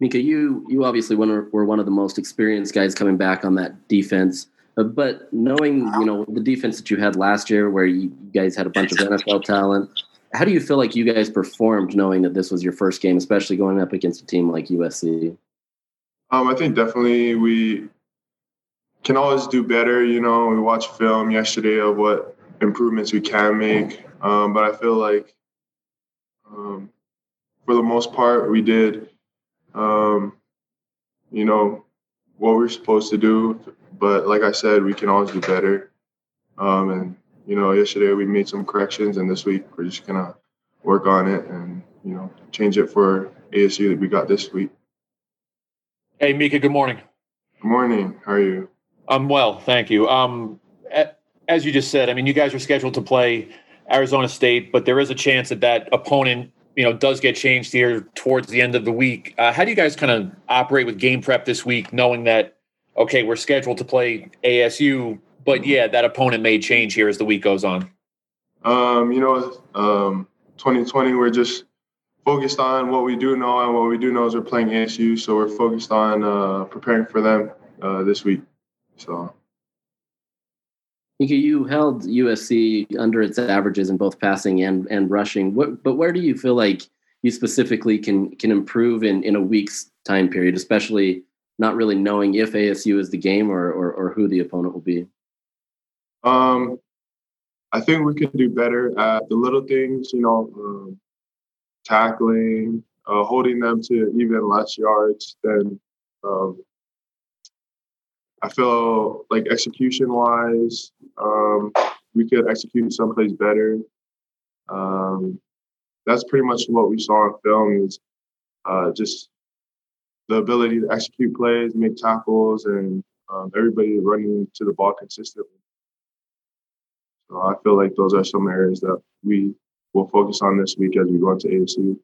Mika, you you obviously were one of the most experienced guys coming back on that defense. Uh, but knowing you know the defense that you had last year, where you guys had a bunch of NFL talent, how do you feel like you guys performed knowing that this was your first game, especially going up against a team like USC? Um, I think definitely we can always do better. You know, we watched film yesterday of what improvements we can make, um, but I feel like um, for the most part we did um, you know, what we're supposed to do. But like I said, we can always do better. Um, and you know, yesterday we made some corrections, and this week we're just gonna work on it and you know change it for ASU that we got this week. Hey, Mika. Good morning. Good morning. How are you? I'm well, thank you. Um, as you just said, I mean, you guys are scheduled to play Arizona State, but there is a chance that that opponent you know does get changed here towards the end of the week. Uh, how do you guys kind of operate with game prep this week, knowing that okay, we're scheduled to play ASU, but yeah, that opponent may change here as the week goes on. Um, you know, um, 2020, we're just focused on what we do know, and what we do know is we're playing ASU, so we're focused on uh, preparing for them uh, this week. So you held USC under its averages in both passing and and rushing. What, but where do you feel like you specifically can can improve in in a week's time period, especially not really knowing if ASU is the game or or, or who the opponent will be? Um, I think we can do better at the little things. You know, um, tackling, uh, holding them to even less yards than um, I feel like execution wise, um, we could execute someplace better. Um, that's pretty much what we saw on film is uh, just the ability to execute plays, make tackles, and um, everybody running to the ball consistently. So I feel like those are some areas that we will focus on this week as we go into ASU.